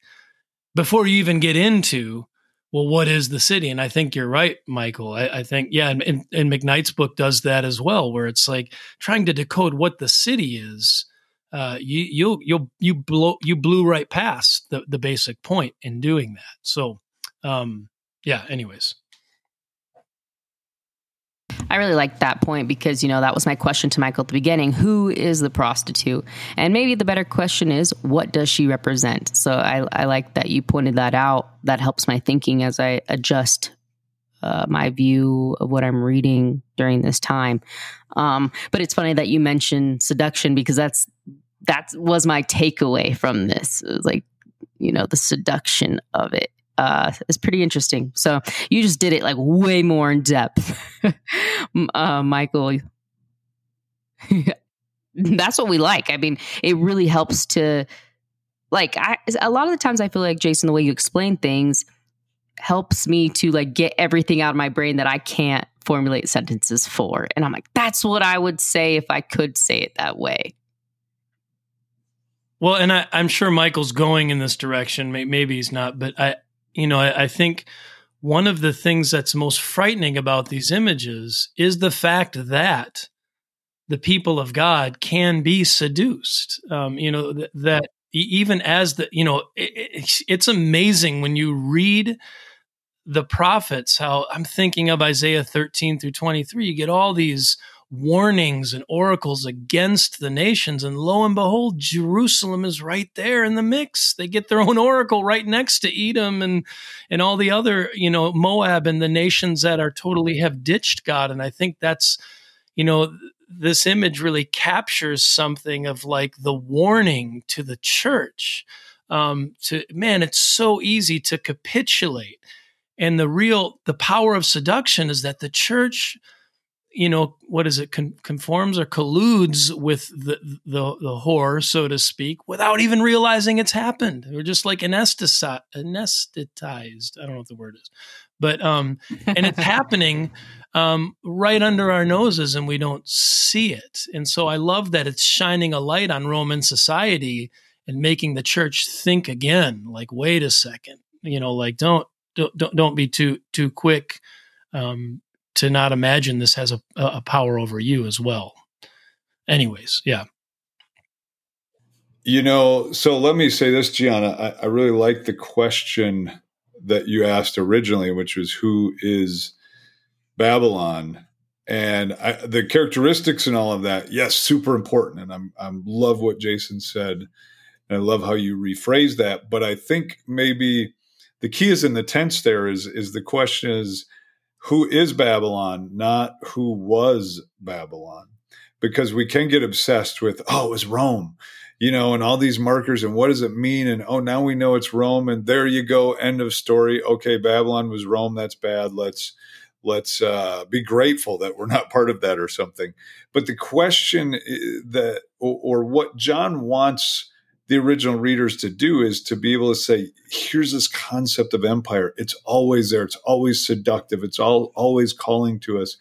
before you even get into well, what is the city? And I think you're right, Michael. I, I think, yeah, and, and, and, McKnight's book does that as well, where it's like trying to decode what the city is. Uh, you you you you blow you blew right past the the basic point in doing that. So, um, yeah. Anyways, I really like that point because, you know, that was my question to Michael at the beginning. Who is the prostitute? And maybe the better question is, what does she represent? So I, I like that you pointed that out. That helps my thinking as I adjust uh, my view of what I'm reading during this time. Um, but it's funny that you mentioned seduction because that's that was my takeaway from this. It was like, you know, the seduction of it uh, is pretty interesting. So you just did it like way more in depth, uh, Michael. That's what we like. I mean, it really helps to like. I, a lot of the times, I feel like Jason, the way you explain things helps me to like get everything out of my brain that I can't formulate sentences for, and I'm like, that's what I would say if I could say it that way. Well, and I, am sure Michael's going in this direction. Maybe he's not, but I, you know, I, I think one of the things that's most frightening about these images is the fact that the people of God can be seduced. Um, you know, th- that even as the, you know, it, it's, it's amazing when you read the prophets, how I'm thinking of Isaiah 13 through 23, you get all these warnings and oracles against the nations. And lo and behold, Jerusalem is right there in the mix. They get their own oracle right next to Edom and, and all the other, you know, Moab and the nations that are totally have ditched God. And I think that's, you know, this image really captures something of like the warning to the church. Um, to man, it's so easy to capitulate. And the real, the power of seduction is that the church, you know what is it con- conforms or colludes with the, the the whore so to speak without even realizing it's happened. We're just like anesthetized anesthetized. I don't know what the word is. But um and it's happening um right under our noses and we don't see it. And so i love that it's shining a light on roman society and making the church think again like wait a second. You know like don't don't don't, don't be too too quick um, to not imagine this has a, a power over you as well. Anyways, yeah. You know, so let me say this, Gianna. I, I really like the question that you asked originally, which was who is Babylon? And I, the characteristics and all of that, yes, super important. And I'm I'm love what Jason said, and I love how you rephrase that. But I think maybe the key is in the tense. There is is the question is who is Babylon, not who was Babylon. Because we can get obsessed with, oh, it was Rome, you know, and all these markers and what does it mean? And oh, now we know it's Rome, and there you go, end of story. Okay, Babylon was Rome, that's bad. Let's let's uh, be grateful that we're not part of that or something. But the question eh, that or, or what John wants the original readers to do is to be able to say, here's this concept of empire. It's always there. It's always seductive. It's all always calling to us,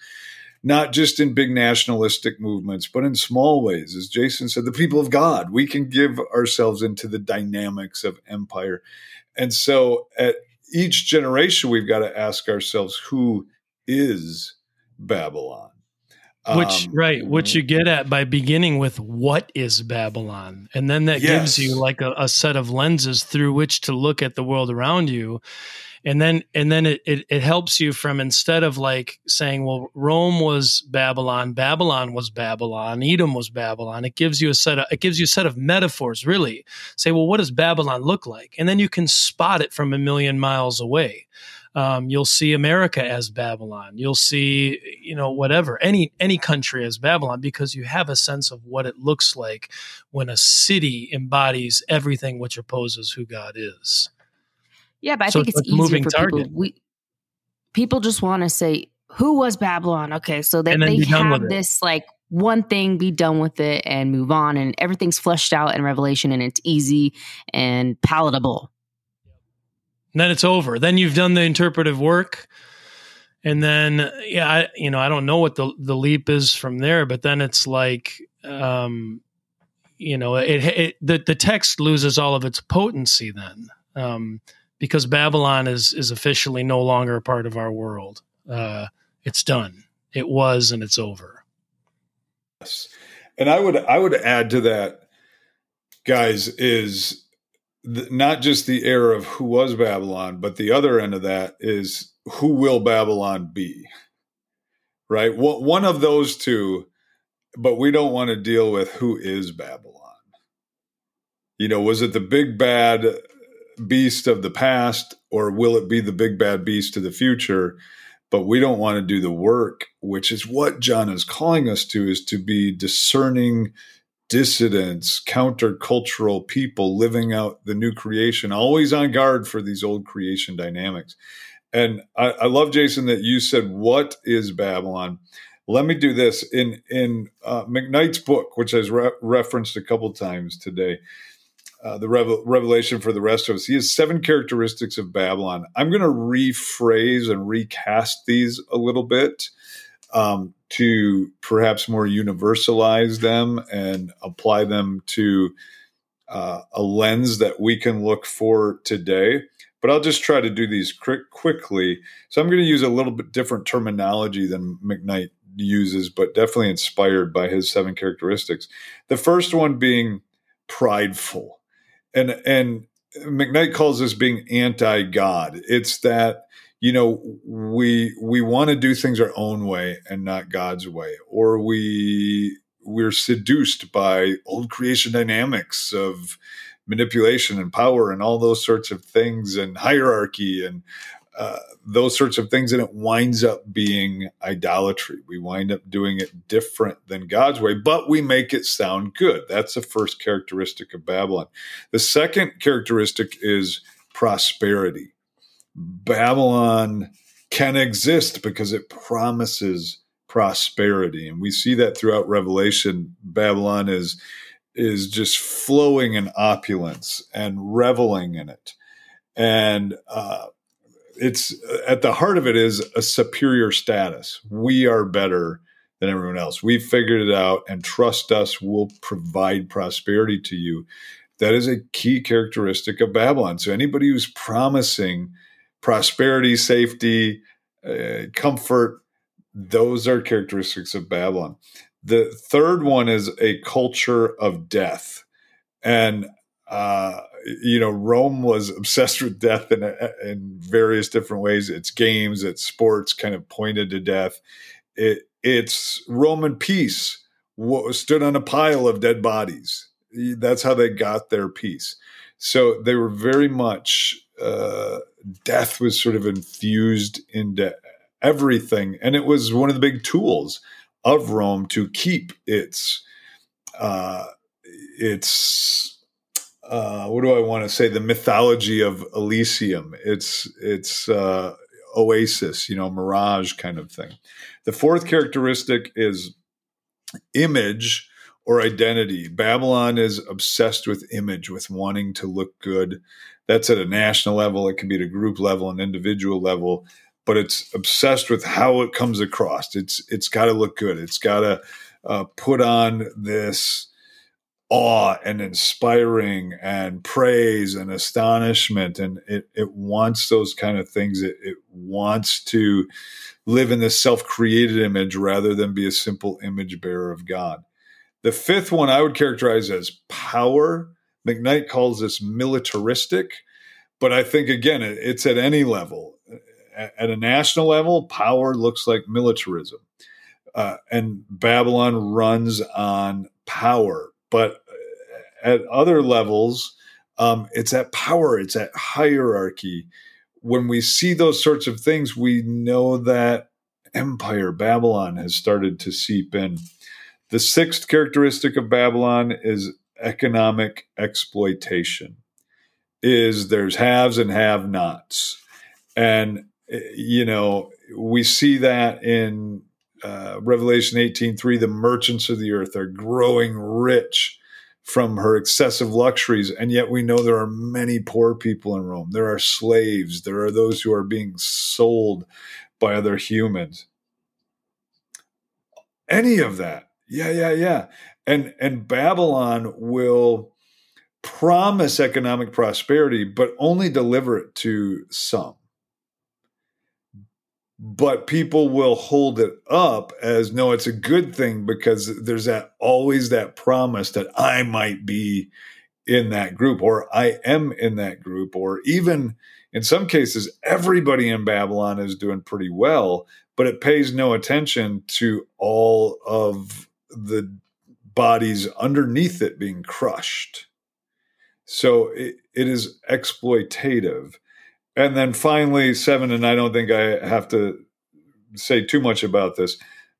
not just in big nationalistic movements, but in small ways. As Jason said, the people of God, we can give ourselves into the dynamics of empire. And so at each generation, we've got to ask ourselves, who is Babylon? Which um, right which you get at by beginning with what is babylon? And then that yes. gives you like a, a, set of lenses through which to look at the world around you. And then and then it, it, it helps you from instead of like saying well rome was babylon babylon was babylon edom was babylon it gives you a set of it gives you a set of metaphors really. Say well what does babylon look like? And then you can spot it from a million miles away um, you'll see America as Babylon. You'll see, you know, whatever any any country as Babylon because you have a sense of what it looks like when a city embodies everything which opposes who God is. Yeah, but I so think it's, it's easier for target. people. We people just want to say who was Babylon. Okay, so that they, they have this like one thing, be done with it, and move on, and everything's fleshed out in Revelation, and it's easy and palatable then it's over. Then you've done the interpretive work. And then, yeah, I, you know, I don't know what the, the leap is from there, but then it's like, um, you know, it, it the, the text loses all of its potency then. Um, because Babylon is is officially no longer a part of our world. Uh, it's done. It was, and it's over. Yes, and I would I would add to that, guys, is not just the era of who was Babylon, but the other end of that is who will Babylon be? Right, one of those two, but we don't want to deal with who is Babylon. You know, was it the big bad beast of the past or will it be the big bad beast of the future? But we don't want to do the work, which is what John is calling us to, is to be discerning dissidents, countercultural people living out the new creation, always on guard for these old creation dynamics. And I, I love Jason that you said, "What is Babylon?" Let me do this in in uh, McKnight's book, which I re- referenced a couple times today uh, the revel- revelation for the rest of us. He has seven characteristics of Babylon. I'm going to rephrase and recast these a little bit um, to perhaps more universalize them and apply them to uh, a lens that we can look for today. But I'll just try to do these quick, quickly. So I'm going to use a little bit different terminology than McKnight uses, but definitely inspired by his seven characteristics. The first one being prideful and and McKnight calls this being anti-God. It's that you know we we want to do things our own way and not God's way, or we we're seduced by old creation dynamics of manipulation and power and all those sorts of things and hierarchy and uh, those sorts of things, and it winds up being idolatry. We wind up doing it different than God's way, but we make it sound good. That's the first characteristic of Babylon. The second characteristic is prosperity. Babylon can exist because it promises prosperity, and we see that throughout Revelation. Babylon is is just flowing in opulence and reveling in it, and uh, it's at the heart of it is a superior status. We are better than everyone else. We've figured it out and trust us, we'll provide prosperity to you. That is a key characteristic of Babylon. So anybody who's promising prosperity, safety, uh, comfort, those are characteristics of Babylon. The third one is a culture of death. And uh, you know, Rome was obsessed with death in, in various different ways. Its games, its sports kind of pointed to death. It, its Roman peace stood on a pile of dead bodies. That's how they got their peace. So they were very much, uh, death was sort of infused into everything. And it was one of the big tools of Rome to keep its, uh, its uh, what do I want to say? The mythology of Elysium. It's it's uh, oasis, you know, mirage kind of thing. The fourth characteristic is image or identity. Babylon is obsessed with image, with wanting to look good. That's at a national level. It can be at a group level, an individual level, but it's obsessed with how it comes across. It's it's got to look good. It's got to uh, put on this awe and inspiring and praise and astonishment and it, it wants those kind of things it, it wants to live in this self-created image rather than be a simple image bearer of god the fifth one i would characterize as power mcknight calls this militaristic but i think again it's at any level at a national level power looks like militarism uh, and babylon runs on power but at other levels, um, it's at power, it's at hierarchy. When we see those sorts of things, we know that empire, Babylon, has started to seep in. The sixth characteristic of Babylon is economic exploitation. Is there's haves and have nots. And, you know, we see that in uh, Revelation 18:3, the merchants of the earth are growing rich from her excessive luxuries. And yet we know there are many poor people in Rome. There are slaves. There are those who are being sold by other humans. Any of that. Yeah, yeah, yeah. And and Babylon will promise economic prosperity, but only deliver it to some. But people will hold it up as no, it's a good thing because there's that always that promise that I might be in that group or I am in that group, or even in some cases, everybody in Babylon is doing pretty well, but it pays no attention to all of the bodies underneath it being crushed. So it, it is exploitative. And then finally, seven, and I don't think I have to say too much about this.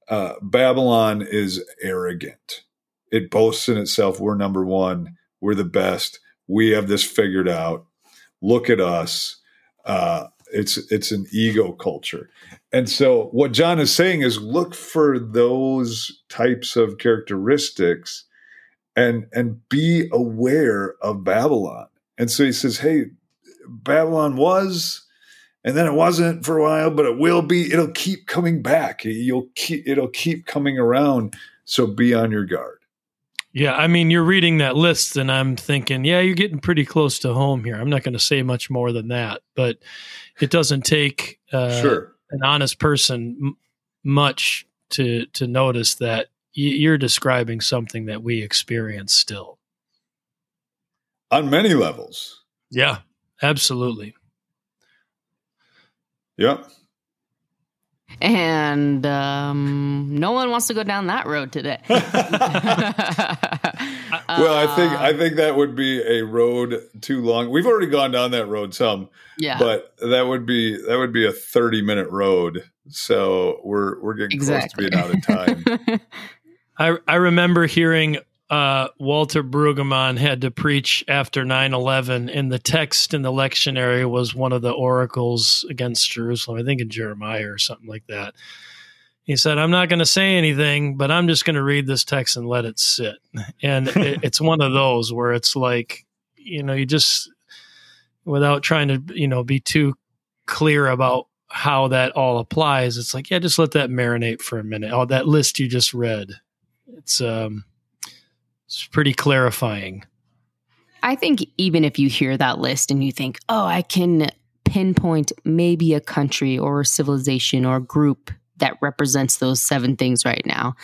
Uh, Babylon is arrogant. It boasts in itself, we're number one, we're the best, we have this figured out. Look at us. Uh, it's it's an ego culture, and so what John is saying is look for those types of characteristics, and and be aware of Babylon. And so he says, "Hey, Babylon was." and then it wasn't for a while but it will be it'll keep coming back you'll keep it'll keep coming around so be on your guard yeah, I mean, you're reading that list, and I'm thinking, yeah, you're getting pretty close to home here. I'm not going to say much more than that, but it doesn't take uh, sure. an honest person m- much to to notice that y- you're describing something that we experience still on many levels. Yeah, absolutely. Yep and um, no one wants to go down that road today. well, I think I think that would be a road too long. We've already gone down that road some, yeah. But that would be that would be a thirty minute road. So we're we're getting exactly. close to being out of time. I I remember hearing uh, Walter Brueggemann had to preach after 9 11, and the text in the lectionary was one of the oracles against Jerusalem, I think in Jeremiah or something like that. He said, I'm not going to say anything, but I'm just going to read this text and let it sit. And it, it's one of those where it's like, you know, you just, without trying to, you know, be too clear about how that all applies, it's like, yeah, just let that marinate for a minute. Oh, that list you just read. It's, um, it's pretty clarifying. I think even if you hear that list and you think, oh, I can pinpoint maybe a country or a civilization or a group that represents those seven things right now,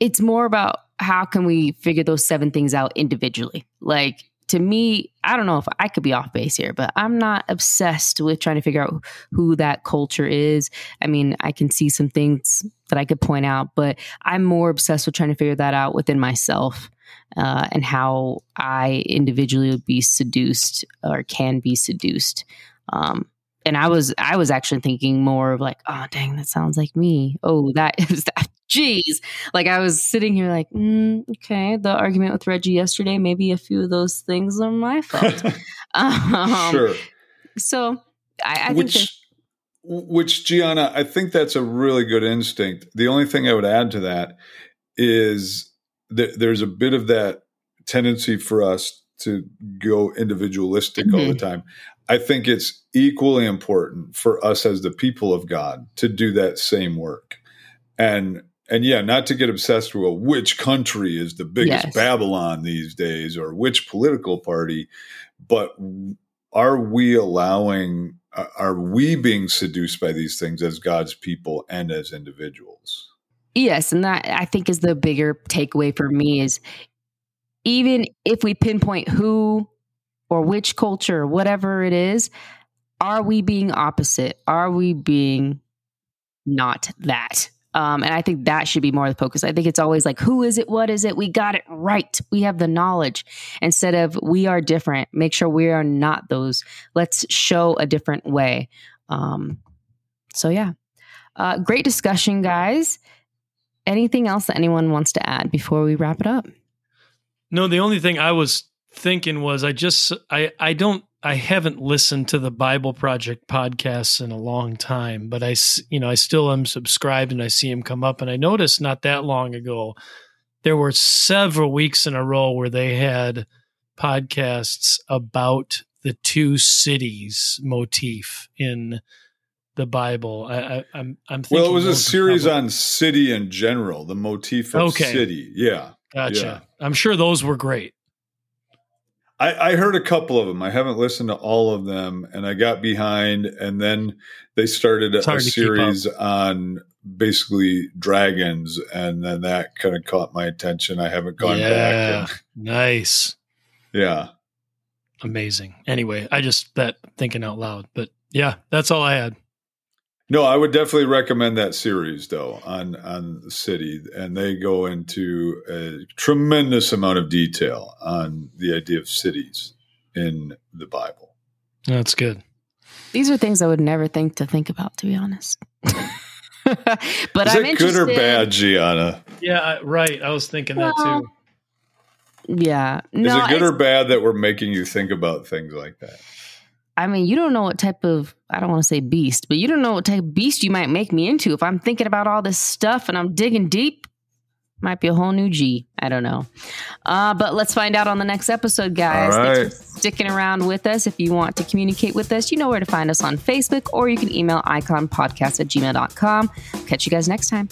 it's more about how can we figure those seven things out individually. Like to me, I don't know if I could be off base here, but I'm not obsessed with trying to figure out who that culture is. I mean, I can see some things that I could point out, but I'm more obsessed with trying to figure that out within myself uh, and how I individually would be seduced or can be seduced. Um, and I was I was actually thinking more of like, oh dang, that sounds like me. Oh, that is that. Jeez, like I was sitting here like, mm, okay, the argument with Reggie yesterday, maybe a few of those things are my fault. um, sure. So I, I which, think. Which Gianna, I think that's a really good instinct. The only thing I would add to that is th- there's a bit of that tendency for us to go individualistic mm-hmm. all the mm-hmm. time. I think it's equally important for us as the people of God to do that same work. And and yeah, not to get obsessed with which country is the biggest yes. Babylon these days or which political party, but are we allowing are we being seduced by these things as God's people and as individuals? Yes, and that I think is the bigger takeaway for me is even if we pinpoint who or which culture, whatever it is, are we being opposite? Are we being not that? Um, and I think that should be more the focus. I think it's always like, who is it? What is it? We got it right. We have the knowledge instead of we are different. Make sure we are not those. Let's show a different way. Um, so, yeah. Uh, great discussion, guys anything else that anyone wants to add before we wrap it up? No, the only thing I was thinking was I just I I don't I haven't listened to the Bible Project podcasts in a long time, but I you know I still am subscribed and I see them come up and I noticed not that long ago there were several weeks in a row where they had podcasts about the two cities motif in the Bible. I, I, I'm I'm well, it was a series on city in general, the motif of okay. city. Yeah, gotcha. Yeah. I'm sure those were great. I, I heard a couple of them. I haven't listened to all of them, and I got behind. And then they started a, a series on basically dragons, and then that kind of caught my attention. I haven't gone yeah, back. And, nice. Yeah. Amazing. Anyway, I just that thinking out loud, but yeah, that's all I had. No, I would definitely recommend that series though on on city, and they go into a tremendous amount of detail on the idea of cities in the Bible. That's good. These are things I would never think to think about, to be honest. but Is I'm good or bad, Gianna? Yeah, right. I was thinking well, that too. Yeah. No, Is it good or bad that we're making you think about things like that? I mean, you don't know what type of, I don't want to say beast, but you don't know what type of beast you might make me into. If I'm thinking about all this stuff and I'm digging deep, might be a whole new G. I don't know. Uh, but let's find out on the next episode, guys. Thanks for sticking around with us. If you want to communicate with us, you know where to find us on Facebook or you can email iconpodcast at gmail.com. Catch you guys next time.